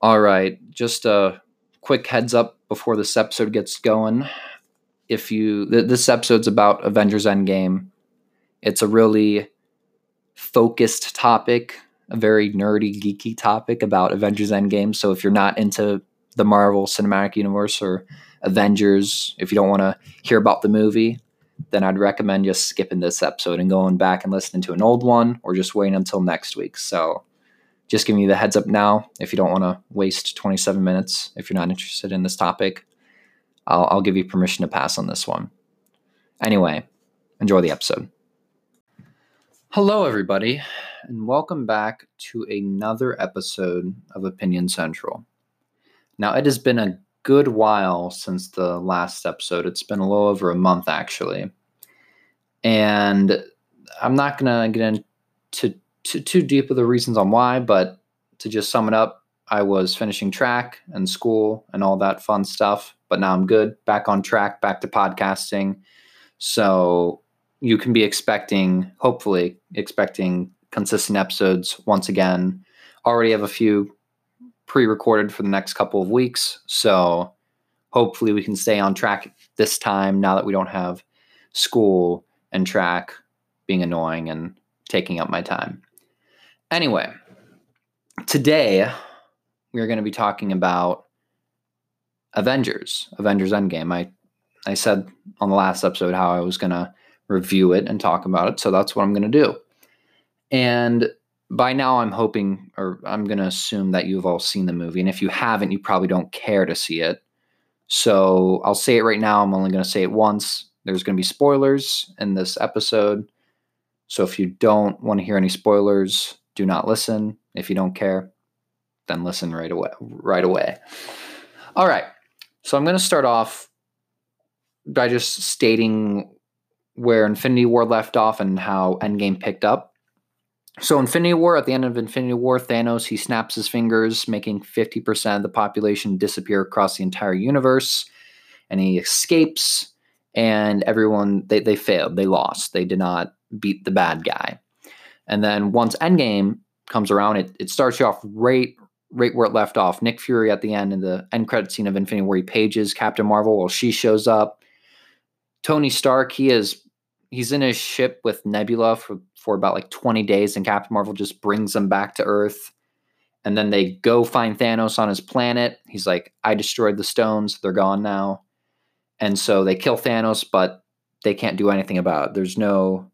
All right, just a quick heads up before this episode gets going. If you th- this episode's about Avengers Endgame, it's a really focused topic, a very nerdy, geeky topic about Avengers Endgame. So if you're not into the Marvel Cinematic Universe or Avengers, if you don't want to hear about the movie, then I'd recommend just skipping this episode and going back and listening to an old one or just waiting until next week. So just giving you the heads up now if you don't want to waste 27 minutes if you're not interested in this topic I'll, I'll give you permission to pass on this one. Anyway enjoy the episode. Hello everybody and welcome back to another episode of opinion central. Now it has been a good while since the last episode. It's been a little over a month actually. And i'm not going to get into too, too deep of the reasons on why, but to just sum it up, I was finishing track and school and all that fun stuff, but now I'm good, back on track, back to podcasting. So you can be expecting, hopefully, expecting consistent episodes once again. Already have a few pre recorded for the next couple of weeks. So hopefully we can stay on track this time now that we don't have school and track being annoying and taking up my time. Anyway, today we are going to be talking about Avengers, Avengers Endgame. I I said on the last episode how I was going to review it and talk about it, so that's what I'm going to do. And by now I'm hoping or I'm going to assume that you've all seen the movie, and if you haven't, you probably don't care to see it. So I'll say it right now. I'm only going to say it once. There's going to be spoilers in this episode. So if you don't want to hear any spoilers, do not listen. If you don't care, then listen right away. Right away. All right. So I'm going to start off by just stating where Infinity War left off and how Endgame picked up. So Infinity War, at the end of Infinity War, Thanos he snaps his fingers, making 50% of the population disappear across the entire universe, and he escapes. And everyone they they failed, they lost, they did not beat the bad guy. And then once Endgame comes around, it, it starts you off right right where it left off. Nick Fury at the end in the end credit scene of Infinity War, he pages Captain Marvel while she shows up. Tony Stark, he is he's in his ship with Nebula for, for about like 20 days, and Captain Marvel just brings him back to Earth. And then they go find Thanos on his planet. He's like, I destroyed the stones, they're gone now. And so they kill Thanos, but they can't do anything about it. There's no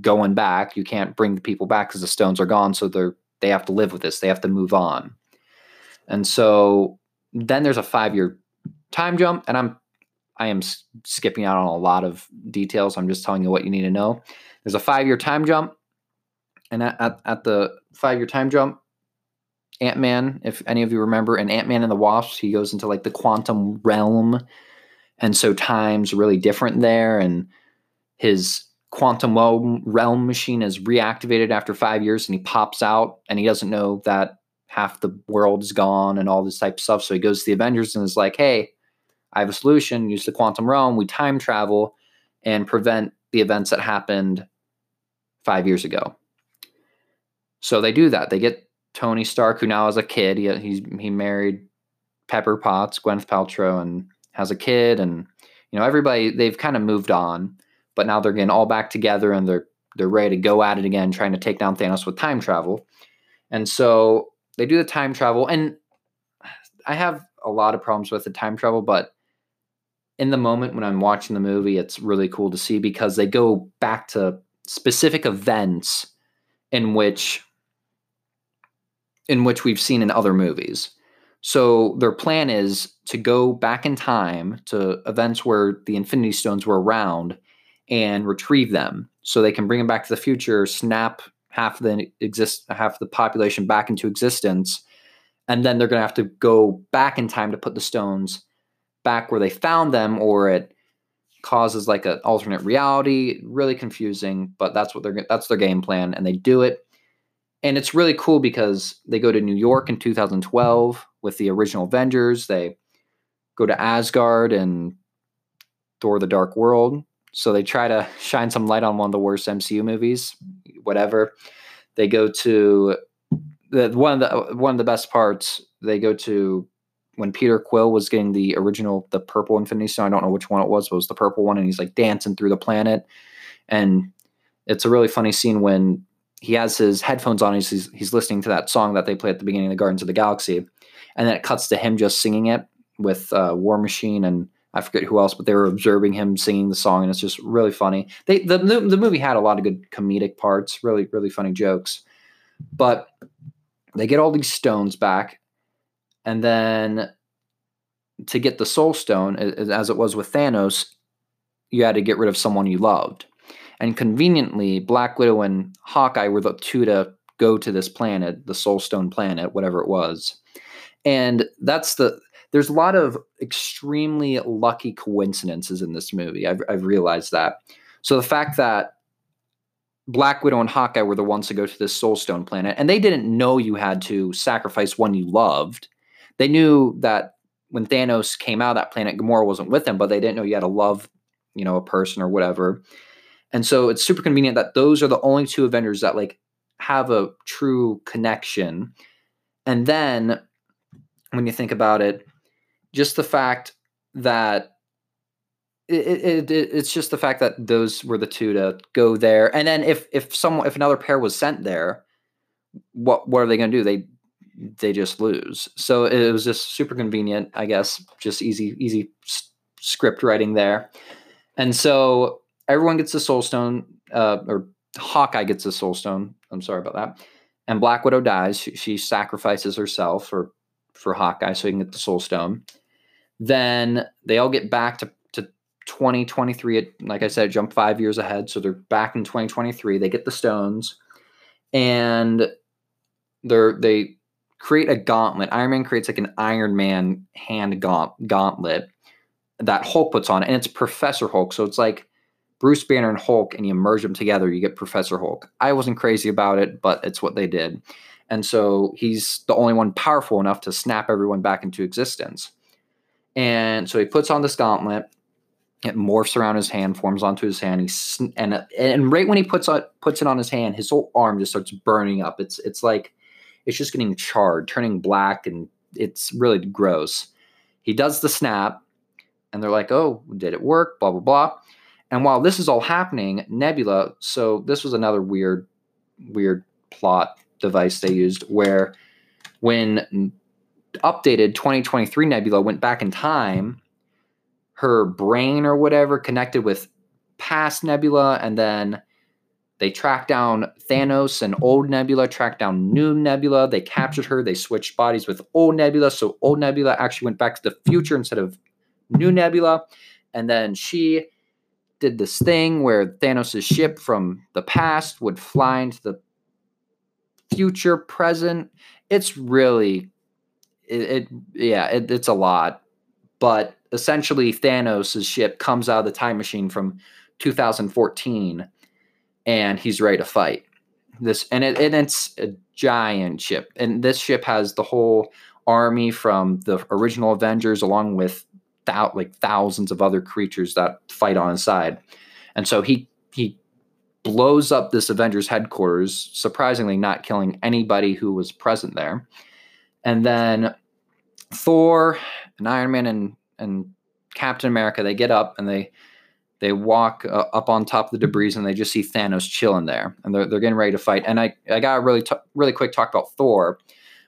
going back. You can't bring the people back because the stones are gone. So they're they have to live with this. They have to move on. And so then there's a five year time jump, and I'm I am skipping out on a lot of details. I'm just telling you what you need to know. There's a five year time jump, and at, at, at the five year time jump, Ant Man, if any of you remember, and Ant Man and the Wasp, he goes into like the quantum realm, and so time's really different there, and his quantum realm machine is reactivated after five years and he pops out and he doesn't know that half the world is gone and all this type of stuff. So he goes to the Avengers and is like, hey, I have a solution. Use the quantum realm. We time travel and prevent the events that happened five years ago. So they do that. They get Tony Stark, who now is a kid. He, he married Pepper Potts, Gwyneth Paltrow, and has a kid. And, you know, everybody, they've kind of moved on but now they're getting all back together and they're they're ready to go at it again, trying to take down Thanos with time travel. And so they do the time travel, and I have a lot of problems with the time travel, but in the moment when I'm watching the movie, it's really cool to see because they go back to specific events in which in which we've seen in other movies. So their plan is to go back in time to events where the Infinity Stones were around and retrieve them so they can bring them back to the future, snap half the exist half the population back into existence, and then they're going to have to go back in time to put the stones back where they found them, or it causes like an alternate reality. Really confusing, but that's what they're that's their game plan, and they do it. And it's really cool because they go to New York in 2012 with the original Avengers. They go to Asgard and Thor: The Dark World so they try to shine some light on one of the worst MCU movies, whatever. They go to the one of the one of the best parts they go to when Peter Quill was getting the original the purple Infinity Stone. I don't know which one it was, but it was the purple one, and he's like dancing through the planet, and it's a really funny scene when he has his headphones on. He's he's listening to that song that they play at the beginning of the Guardians of the Galaxy, and then it cuts to him just singing it with uh, War Machine and I forget who else, but they were observing him singing the song, and it's just really funny. They the the movie had a lot of good comedic parts, really really funny jokes, but they get all these stones back, and then to get the Soul Stone, as it was with Thanos, you had to get rid of someone you loved, and conveniently, Black Widow and Hawkeye were the two to go to this planet, the Soul Stone planet, whatever it was, and that's the there's a lot of extremely lucky coincidences in this movie. I've, I've realized that. So the fact that Black Widow and Hawkeye were the ones to go to this Soulstone planet, and they didn't know you had to sacrifice one you loved. They knew that when Thanos came out of that planet, Gamora wasn't with him, but they didn't know you had to love, you know, a person or whatever. And so it's super convenient that those are the only two Avengers that like have a true connection. And then when you think about it, just the fact that it, it, it, it's just the fact that those were the two to go there. And then if if someone if another pair was sent there what what are they going to do? They they just lose. So it was just super convenient i guess just easy easy s- script writing there. And so everyone gets the soul stone uh, or hawkeye gets the soul stone i'm sorry about that and black widow dies. She, she sacrifices herself for for hawkeye so he can get the soul stone then they all get back to, to 2023. Like I said, jump five years ahead. So they're back in 2023. They get the stones and they're, they create a gauntlet. Iron Man creates like an Iron Man hand gaunt, gauntlet that Hulk puts on, and it's Professor Hulk. So it's like Bruce Banner and Hulk, and you merge them together, you get Professor Hulk. I wasn't crazy about it, but it's what they did. And so he's the only one powerful enough to snap everyone back into existence. And so he puts on this gauntlet. It morphs around his hand, forms onto his hand. He's and and right when he puts on puts it on his hand, his whole arm just starts burning up. It's it's like it's just getting charred, turning black, and it's really gross. He does the snap, and they're like, "Oh, did it work?" Blah blah blah. And while this is all happening, Nebula. So this was another weird, weird plot device they used where when updated 2023 Nebula went back in time, her brain or whatever connected with past Nebula, and then they tracked down Thanos and old Nebula, tracked down new Nebula. They captured her. They switched bodies with old Nebula. So old Nebula actually went back to the future instead of new Nebula. And then she did this thing where Thanos' ship from the past would fly into the future, present. It's really it, it yeah, it, it's a lot. But essentially, Thanos' ship comes out of the time machine from 2014, and he's ready to fight. This and it and it's a giant ship, and this ship has the whole army from the original Avengers, along with thou, like thousands of other creatures that fight on his side. And so he he blows up this Avengers headquarters, surprisingly not killing anybody who was present there. And then Thor and Iron Man and and Captain America they get up and they they walk uh, up on top of the debris and they just see Thanos chilling there and they're, they're getting ready to fight. And I I got really t- really quick talk about Thor.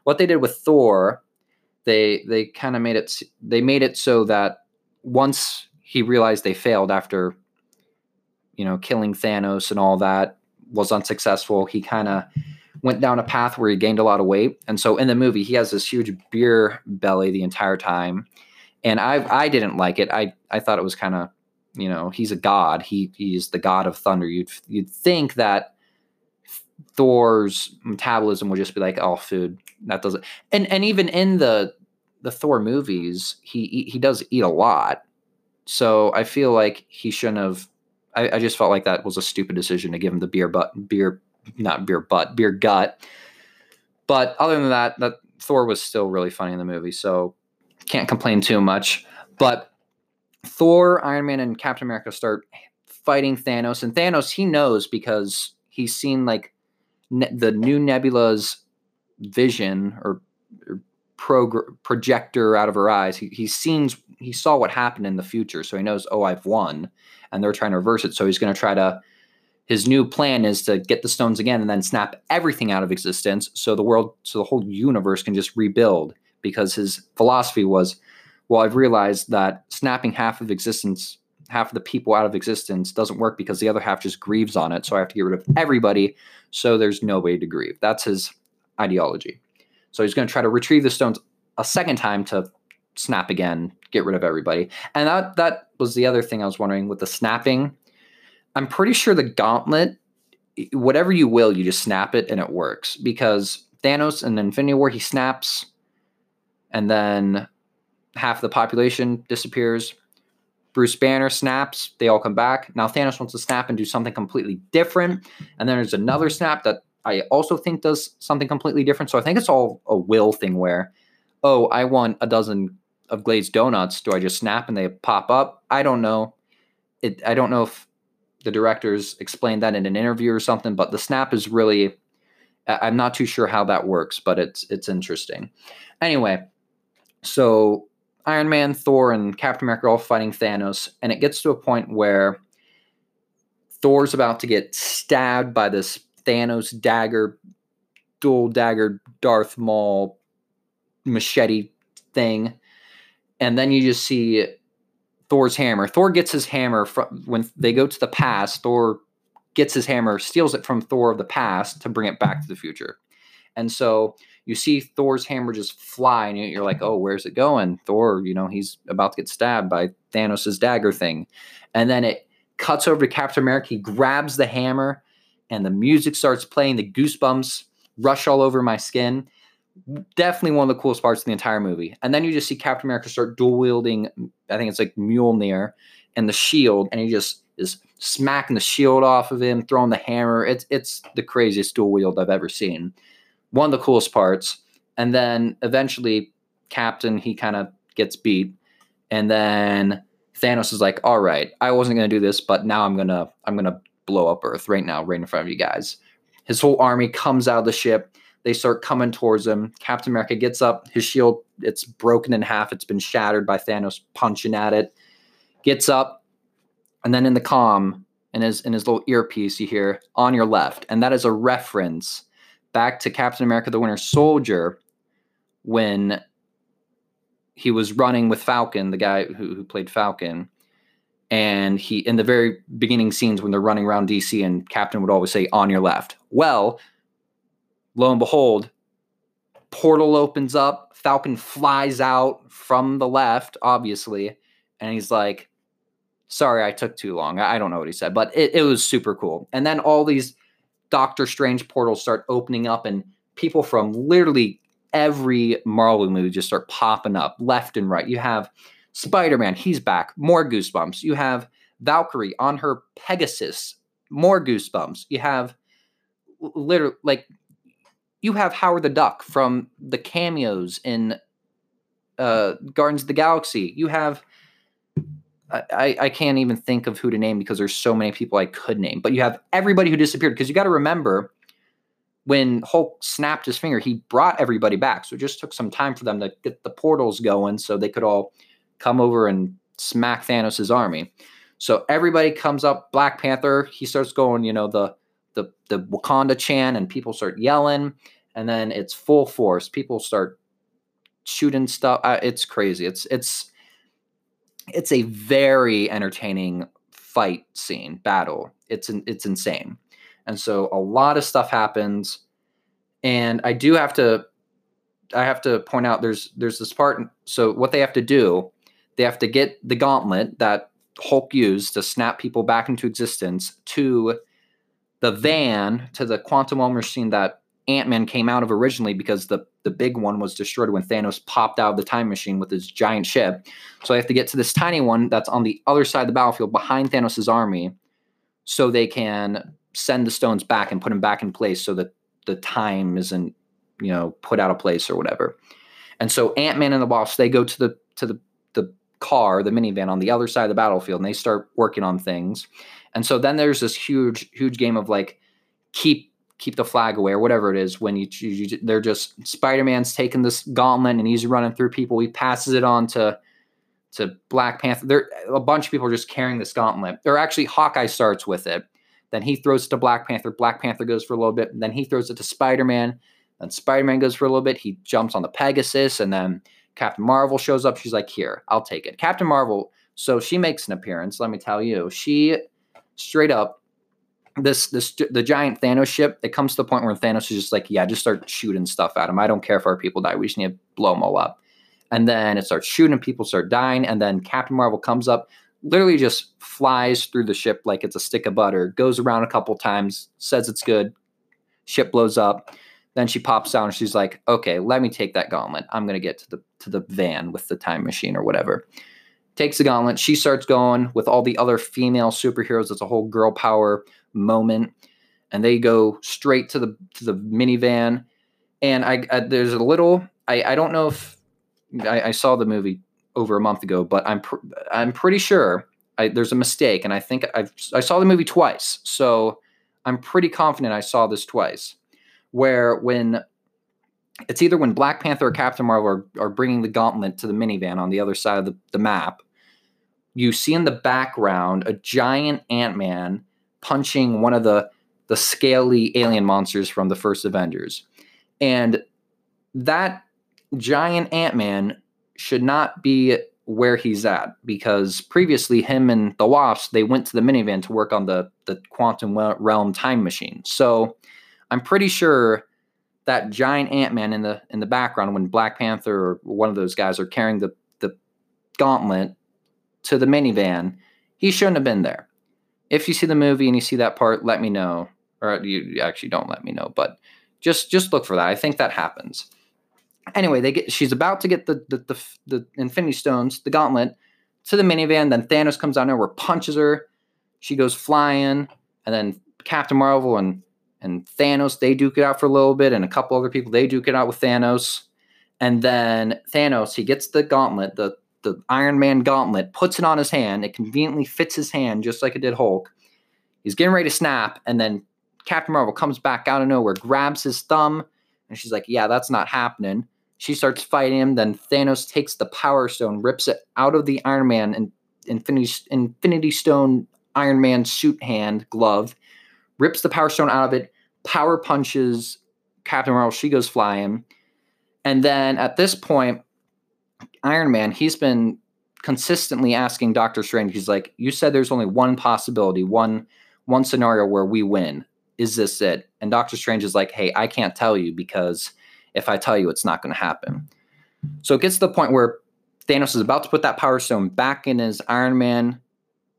What they did with Thor, they they kind of made it they made it so that once he realized they failed after you know killing Thanos and all that was unsuccessful, he kind of went down a path where he gained a lot of weight. And so in the movie, he has this huge beer belly the entire time. And I I didn't like it. I I thought it was kind of, you know, he's a god. He he's the god of thunder. You'd you'd think that Thor's metabolism would just be like, oh, food. That doesn't. And and even in the the Thor movies, he he does eat a lot. So I feel like he shouldn't have. I, I just felt like that was a stupid decision to give him the beer butt beer not beer butt, beer gut. But other than that, that Thor was still really funny in the movie, so can't complain too much. But Thor, Iron Man, and Captain America start fighting Thanos, and Thanos he knows because he's seen like ne- the new Nebula's vision or, or prog- projector out of her eyes. He, he seems he saw what happened in the future, so he knows, oh, I've won, and they're trying to reverse it. So he's going to try to. His new plan is to get the stones again and then snap everything out of existence, so the world, so the whole universe can just rebuild. Because his philosophy was, well, I've realized that snapping half of existence, half of the people out of existence, doesn't work because the other half just grieves on it. So I have to get rid of everybody, so there's no way to grieve. That's his ideology. So he's going to try to retrieve the stones a second time to snap again, get rid of everybody. And that that was the other thing I was wondering with the snapping. I'm pretty sure the gauntlet, whatever you will, you just snap it and it works because Thanos in Infinity War he snaps, and then half the population disappears. Bruce Banner snaps, they all come back. Now Thanos wants to snap and do something completely different, and then there's another snap that I also think does something completely different. So I think it's all a will thing where, oh, I want a dozen of glazed donuts. Do I just snap and they pop up? I don't know. It I don't know if the directors explained that in an interview or something, but the snap is really I'm not too sure how that works, but it's it's interesting. Anyway, so Iron Man, Thor, and Captain America are all fighting Thanos, and it gets to a point where Thor's about to get stabbed by this Thanos dagger, dual dagger Darth Maul machete thing. And then you just see Thor's hammer. Thor gets his hammer from when they go to the past. Thor gets his hammer, steals it from Thor of the past to bring it back to the future. And so you see Thor's hammer just fly, and you're like, oh, where's it going? Thor, you know, he's about to get stabbed by Thanos' dagger thing. And then it cuts over to Captain America. He grabs the hammer and the music starts playing, the goosebumps rush all over my skin. Definitely one of the coolest parts of the entire movie. And then you just see Captain America start dual wielding, I think it's like Mjolnir and the shield, and he just is smacking the shield off of him, throwing the hammer. It's it's the craziest dual wield I've ever seen. One of the coolest parts. And then eventually Captain, he kind of gets beat. And then Thanos is like, all right, I wasn't gonna do this, but now I'm gonna I'm gonna blow up Earth right now, right in front of you guys. His whole army comes out of the ship. They start coming towards him. Captain America gets up. His shield, it's broken in half. It's been shattered by Thanos punching at it. Gets up, and then in the calm, in his in his little earpiece, you hear "on your left," and that is a reference back to Captain America: The Winter Soldier when he was running with Falcon, the guy who, who played Falcon, and he in the very beginning scenes when they're running around DC and Captain would always say on your left. Well, lo and behold, portal opens up, Falcon flies out from the left, obviously, and he's like, "Sorry, I took too long." I don't know what he said, but it, it was super cool. And then all these Doctor Strange portals start opening up, and people from literally every Marvel movie just start popping up left and right. You have Spider Man, he's back. More goosebumps. You have Valkyrie on her Pegasus. More goosebumps. You have literally, like, you have Howard the Duck from the cameos in uh, Guardians of the Galaxy. You have. I, I can't even think of who to name because there's so many people I could name. But you have everybody who disappeared because you got to remember when Hulk snapped his finger, he brought everybody back. So it just took some time for them to get the portals going so they could all come over and smack Thanos' army. So everybody comes up. Black Panther, he starts going, you know, the the the Wakanda chant, and people start yelling, and then it's full force. People start shooting stuff. Uh, it's crazy. It's it's it's a very entertaining fight scene battle. It's an, it's insane, and so a lot of stuff happens. And I do have to I have to point out there's there's this part. So what they have to do they have to get the gauntlet that Hulk used to snap people back into existence to the van, to the quantum realm machine that Ant Man came out of originally because the, the big one was destroyed when Thanos popped out of the time machine with his giant ship. So they have to get to this tiny one that's on the other side of the battlefield behind Thanos' army so they can send the stones back and put them back in place so that the time isn't, you know, put out of place or whatever. And so Ant Man and the Wasp, they go to the to the car, the minivan, on the other side of the battlefield, and they start working on things. And so then there's this huge, huge game of like keep keep the flag away or whatever it is when you, you they're just Spider-Man's taking this gauntlet and he's running through people. He passes it on to to Black Panther. There a bunch of people are just carrying this gauntlet. Or actually Hawkeye starts with it. Then he throws it to Black Panther. Black Panther goes for a little bit. Then he throws it to Spider-Man. Then Spider-Man goes for a little bit. He jumps on the Pegasus and then Captain Marvel shows up. She's like, "Here, I'll take it." Captain Marvel, so she makes an appearance, let me tell you. She straight up this this the giant Thanos ship, it comes to the point where Thanos is just like, yeah, just start shooting stuff at him. I don't care if our people die. We just need to blow them all up. And then it starts shooting, people start dying, and then Captain Marvel comes up, literally just flies through the ship like it's a stick of butter, goes around a couple times, says it's good, ship blows up. Then she pops out and she's like, "Okay, let me take that gauntlet. I'm gonna get to the to the van with the time machine or whatever." Takes the gauntlet. She starts going with all the other female superheroes. It's a whole girl power moment, and they go straight to the to the minivan. And I, I there's a little I I don't know if I, I, saw the movie over a month ago, but I'm pr- I'm pretty sure I, there's a mistake, and I think i I saw the movie twice, so I'm pretty confident I saw this twice. Where when it's either when Black Panther or Captain Marvel are, are bringing the gauntlet to the minivan on the other side of the, the map, you see in the background a giant Ant Man punching one of the the scaly alien monsters from the first Avengers. And that giant Ant-Man should not be where he's at because previously him and the Wasp they went to the minivan to work on the the quantum realm time machine. So I'm pretty sure that giant Ant-Man in the in the background when Black Panther or one of those guys are carrying the the gauntlet to the minivan, he shouldn't have been there if you see the movie and you see that part, let me know. Or you actually don't let me know, but just just look for that. I think that happens. Anyway, they get she's about to get the the the, the Infinity Stones, the Gauntlet, to the minivan. Then Thanos comes down there, where punches her. She goes flying, and then Captain Marvel and and Thanos they duke it out for a little bit, and a couple other people they duke it out with Thanos. And then Thanos he gets the gauntlet, the the Iron Man gauntlet, puts it on his hand. It conveniently fits his hand just like it did Hulk. He's getting ready to snap, and then Captain Marvel comes back out of nowhere, grabs his thumb, and she's like, Yeah, that's not happening. She starts fighting him. Then Thanos takes the Power Stone, rips it out of the Iron Man and Infinity, Infinity Stone Iron Man suit hand glove, rips the Power Stone out of it, power punches Captain Marvel. She goes flying. And then at this point, Iron Man, he's been consistently asking Doctor Strange, he's like, You said there's only one possibility, one one scenario where we win. Is this it? And Doctor Strange is like, Hey, I can't tell you because if I tell you, it's not going to happen. So it gets to the point where Thanos is about to put that power stone back in his Iron Man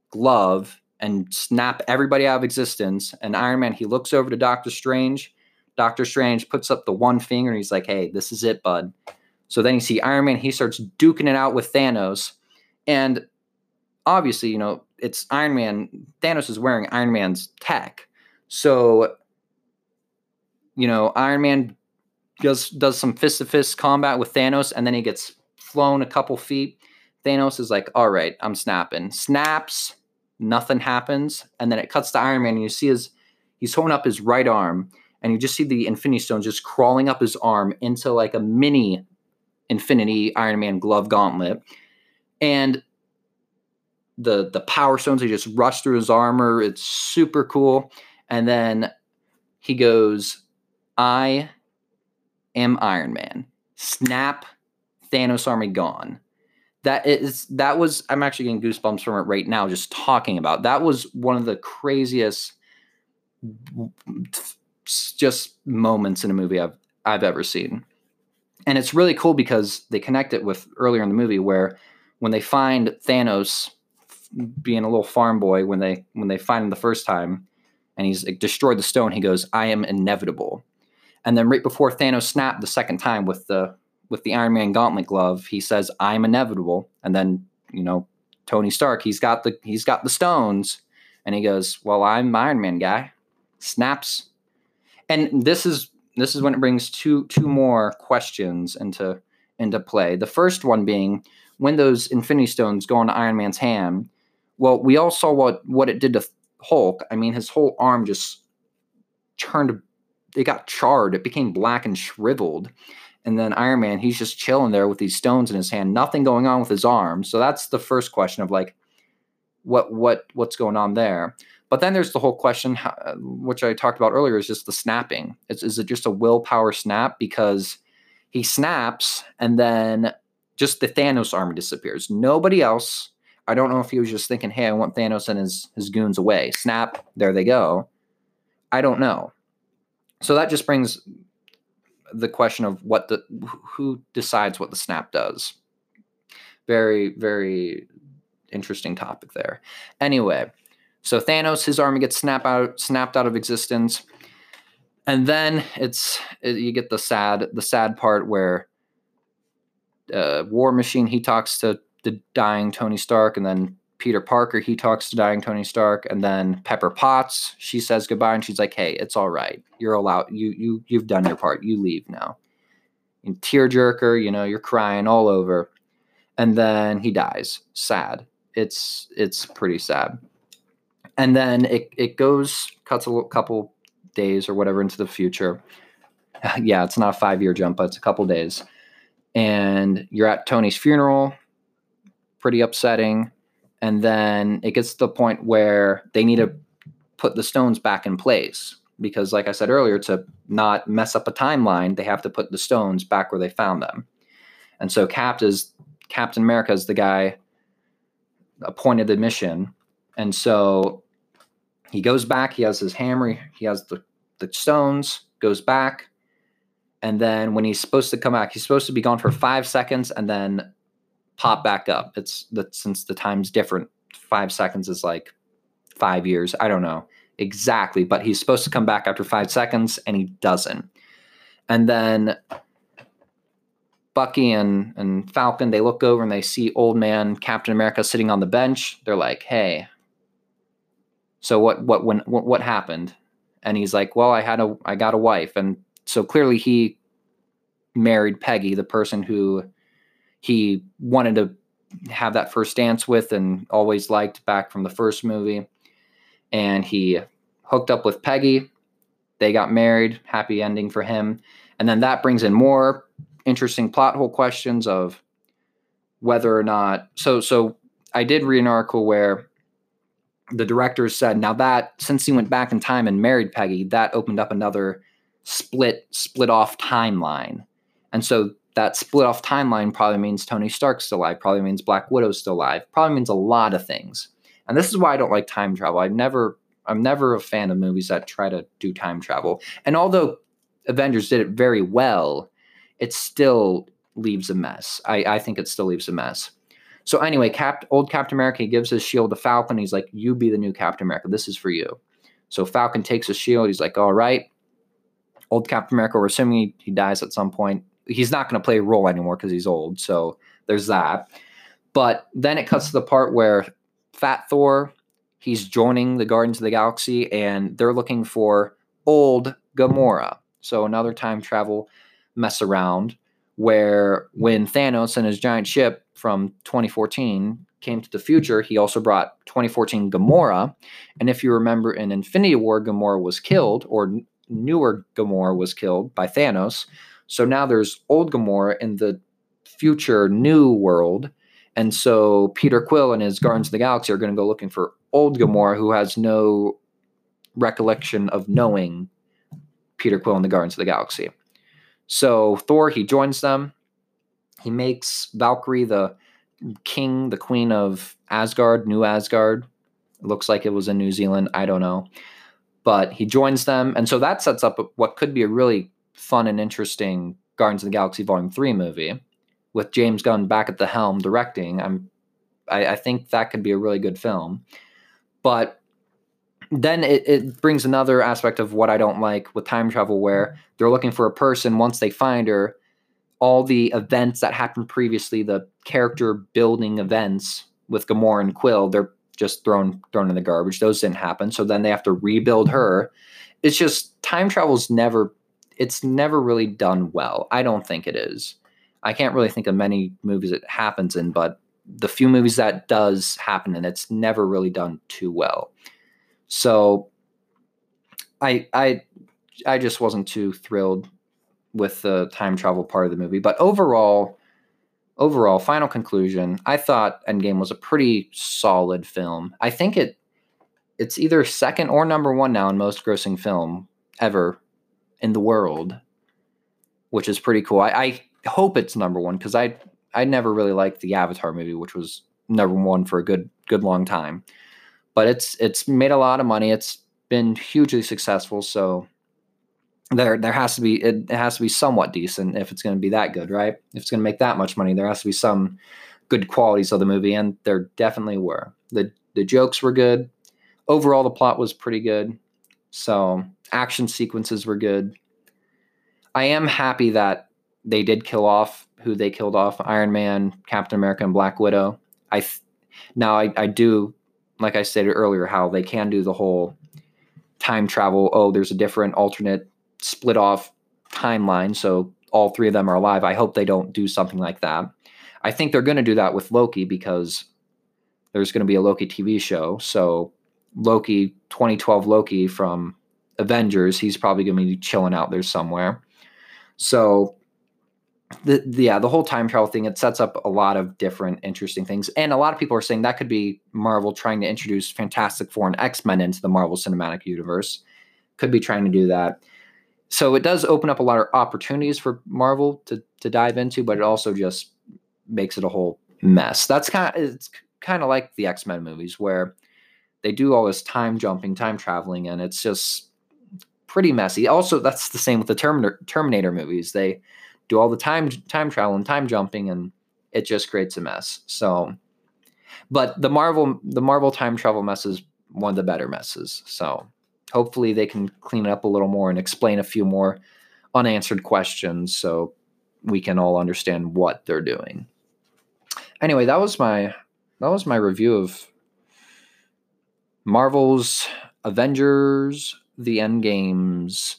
glove and snap everybody out of existence. And Iron Man, he looks over to Doctor Strange. Doctor Strange puts up the one finger and he's like, Hey, this is it, bud. So then you see Iron Man, he starts duking it out with Thanos. And obviously, you know, it's Iron Man. Thanos is wearing Iron Man's tech. So, you know, Iron Man does does some fist to fist combat with Thanos, and then he gets flown a couple feet. Thanos is like, all right, I'm snapping. Snaps, nothing happens. And then it cuts to Iron Man, and you see his he's holding up his right arm, and you just see the Infinity Stones just crawling up his arm into like a mini Infinity Iron Man glove gauntlet. And the the power stones they just rush through his armor. It's super cool. And then he goes, I am Iron Man. Snap, Thanos army gone. That is that was I'm actually getting goosebumps from it right now just talking about. That was one of the craziest just moments in a movie I've I've ever seen and it's really cool because they connect it with earlier in the movie where when they find Thanos being a little farm boy when they when they find him the first time and he's like, destroyed the stone he goes I am inevitable and then right before Thanos snapped the second time with the with the Iron Man gauntlet glove he says I'm inevitable and then you know Tony Stark he's got the he's got the stones and he goes well I'm Iron Man guy snaps and this is this is when it brings two two more questions into into play. The first one being when those Infinity Stones go into Iron Man's hand. Well, we all saw what what it did to Hulk. I mean, his whole arm just turned it got charred. It became black and shriveled. And then Iron Man, he's just chilling there with these stones in his hand, nothing going on with his arm. So that's the first question of like, what what what's going on there? But then there's the whole question, uh, which I talked about earlier, is just the snapping. Is, is it just a willpower snap because he snaps and then just the Thanos army disappears? Nobody else. I don't know if he was just thinking, "Hey, I want Thanos and his his goons away." Snap, there they go. I don't know. So that just brings the question of what the who decides what the snap does. Very very interesting topic there. Anyway, so Thanos his army gets snapped out snapped out of existence. And then it's it, you get the sad the sad part where uh, War Machine he talks to the dying Tony Stark and then Peter Parker, he talks to dying Tony Stark, and then Pepper Potts, she says goodbye, and she's like, "Hey, it's all right. You're allowed. You you you've done your part. You leave now." And tearjerker, you know, you're crying all over, and then he dies. Sad. It's it's pretty sad. And then it it goes cuts a couple days or whatever into the future. yeah, it's not a five year jump, but it's a couple days. And you're at Tony's funeral. Pretty upsetting and then it gets to the point where they need to put the stones back in place because like i said earlier to not mess up a timeline they have to put the stones back where they found them. And so cap is captain america is the guy appointed the mission. And so he goes back he has his hammer he has the, the stones goes back. And then when he's supposed to come back he's supposed to be gone for five seconds and then pop back up. It's that since the time's different, five seconds is like five years. I don't know exactly, but he's supposed to come back after five seconds and he doesn't. And then Bucky and, and Falcon, they look over and they see old man Captain America sitting on the bench. They're like, hey, so what what when what, what happened? And he's like, well, I had a I got a wife. And so clearly he married Peggy, the person who he wanted to have that first dance with and always liked back from the first movie. And he hooked up with Peggy. They got married. Happy ending for him. And then that brings in more interesting plot hole questions of whether or not. So, so I did read an article where the director said, now that since he went back in time and married Peggy, that opened up another split, split off timeline. And so that split off timeline probably means Tony Stark's still alive, probably means Black Widow's still alive, probably means a lot of things. And this is why I don't like time travel. I never I'm never a fan of movies that try to do time travel. And although Avengers did it very well, it still leaves a mess. I, I think it still leaves a mess. So anyway, Cap, old Captain America gives his shield to Falcon. He's like, "You be the new Captain America. This is for you." So Falcon takes his shield. He's like, "All right." Old Captain America. We're assuming he, he dies at some point he's not going to play a role anymore because he's old. So there's that. But then it cuts to the part where Fat Thor, he's joining the Guardians of the Galaxy, and they're looking for old Gamora. So another time travel mess around where when Thanos and his giant ship from 2014 came to the future, he also brought 2014 Gamora. And if you remember in Infinity War, Gamora was killed, or newer Gamora was killed by Thanos. So now there's old Gamora in the future new world. And so Peter Quill and his Guardians of the Galaxy are going to go looking for old Gamora who has no recollection of knowing Peter Quill and the Guardians of the Galaxy. So Thor, he joins them. He makes Valkyrie the king, the queen of Asgard, New Asgard. It looks like it was in New Zealand. I don't know. But he joins them. And so that sets up what could be a really fun and interesting Guardians of the Galaxy Volume Three movie with James Gunn back at the helm directing. I'm, I, I think that could be a really good film, but then it, it brings another aspect of what I don't like with time travel, where mm-hmm. they're looking for a person. Once they find her, all the events that happened previously, the character building events with Gamora and Quill, they're just thrown thrown in the garbage. Those didn't happen. So then they have to rebuild her. It's just time travel's never it's never really done well. I don't think it is. I can't really think of many movies it happens in, but the few movies that does happen in, it's never really done too well. So I I I just wasn't too thrilled with the time travel part of the movie. But overall, overall, final conclusion, I thought Endgame was a pretty solid film. I think it it's either second or number one now in most grossing film ever in the world, which is pretty cool. I, I hope it's number one because I I never really liked the Avatar movie, which was number one for a good good long time. But it's it's made a lot of money. It's been hugely successful. So there there has to be it, it has to be somewhat decent if it's going to be that good, right? If it's going to make that much money, there has to be some good qualities of the movie, and there definitely were. the The jokes were good. Overall, the plot was pretty good. So action sequences were good. I am happy that they did kill off who they killed off: Iron Man, Captain America, and Black Widow. I th- now I, I do like I stated earlier how they can do the whole time travel. Oh, there's a different alternate split off timeline, so all three of them are alive. I hope they don't do something like that. I think they're going to do that with Loki because there's going to be a Loki TV show. So Loki, 2012 Loki from Avengers, he's probably going to be chilling out there somewhere. So the, the, yeah, the whole time travel thing, it sets up a lot of different interesting things. And a lot of people are saying that could be Marvel trying to introduce Fantastic Four and X-Men into the Marvel Cinematic Universe. Could be trying to do that so it does open up a lot of opportunities for Marvel to to dive into, but it also just makes it a whole mess. That's kind of it's kind of like the X Men movies where they do all this time jumping, time traveling, and it's just pretty messy. Also, that's the same with the Terminator, Terminator movies. They do all the time time travel and time jumping, and it just creates a mess. So, but the Marvel the Marvel time travel mess is one of the better messes. So hopefully they can clean it up a little more and explain a few more unanswered questions so we can all understand what they're doing. Anyway, that was my that was my review of Marvel's Avengers The Endgames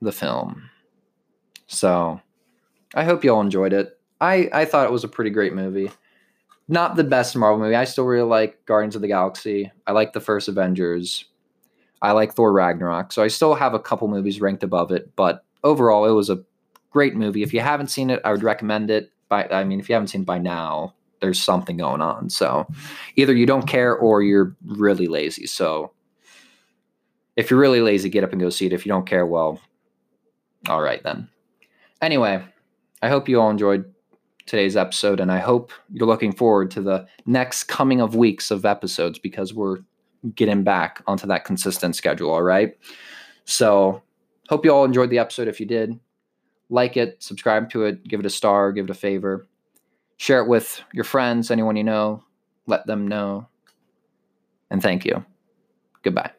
the film. So, I hope you all enjoyed it. I I thought it was a pretty great movie. Not the best Marvel movie. I still really like Guardians of the Galaxy. I like the first Avengers I like Thor Ragnarok, so I still have a couple movies ranked above it, but overall, it was a great movie. If you haven't seen it, I would recommend it. By I mean, if you haven't seen it by now, there's something going on. So either you don't care or you're really lazy. So if you're really lazy, get up and go see it. If you don't care, well, all right then. Anyway, I hope you all enjoyed today's episode, and I hope you're looking forward to the next coming of weeks of episodes because we're getting back onto that consistent schedule. All right. So, hope you all enjoyed the episode. If you did, like it, subscribe to it, give it a star, give it a favor, share it with your friends, anyone you know, let them know. And thank you. Goodbye.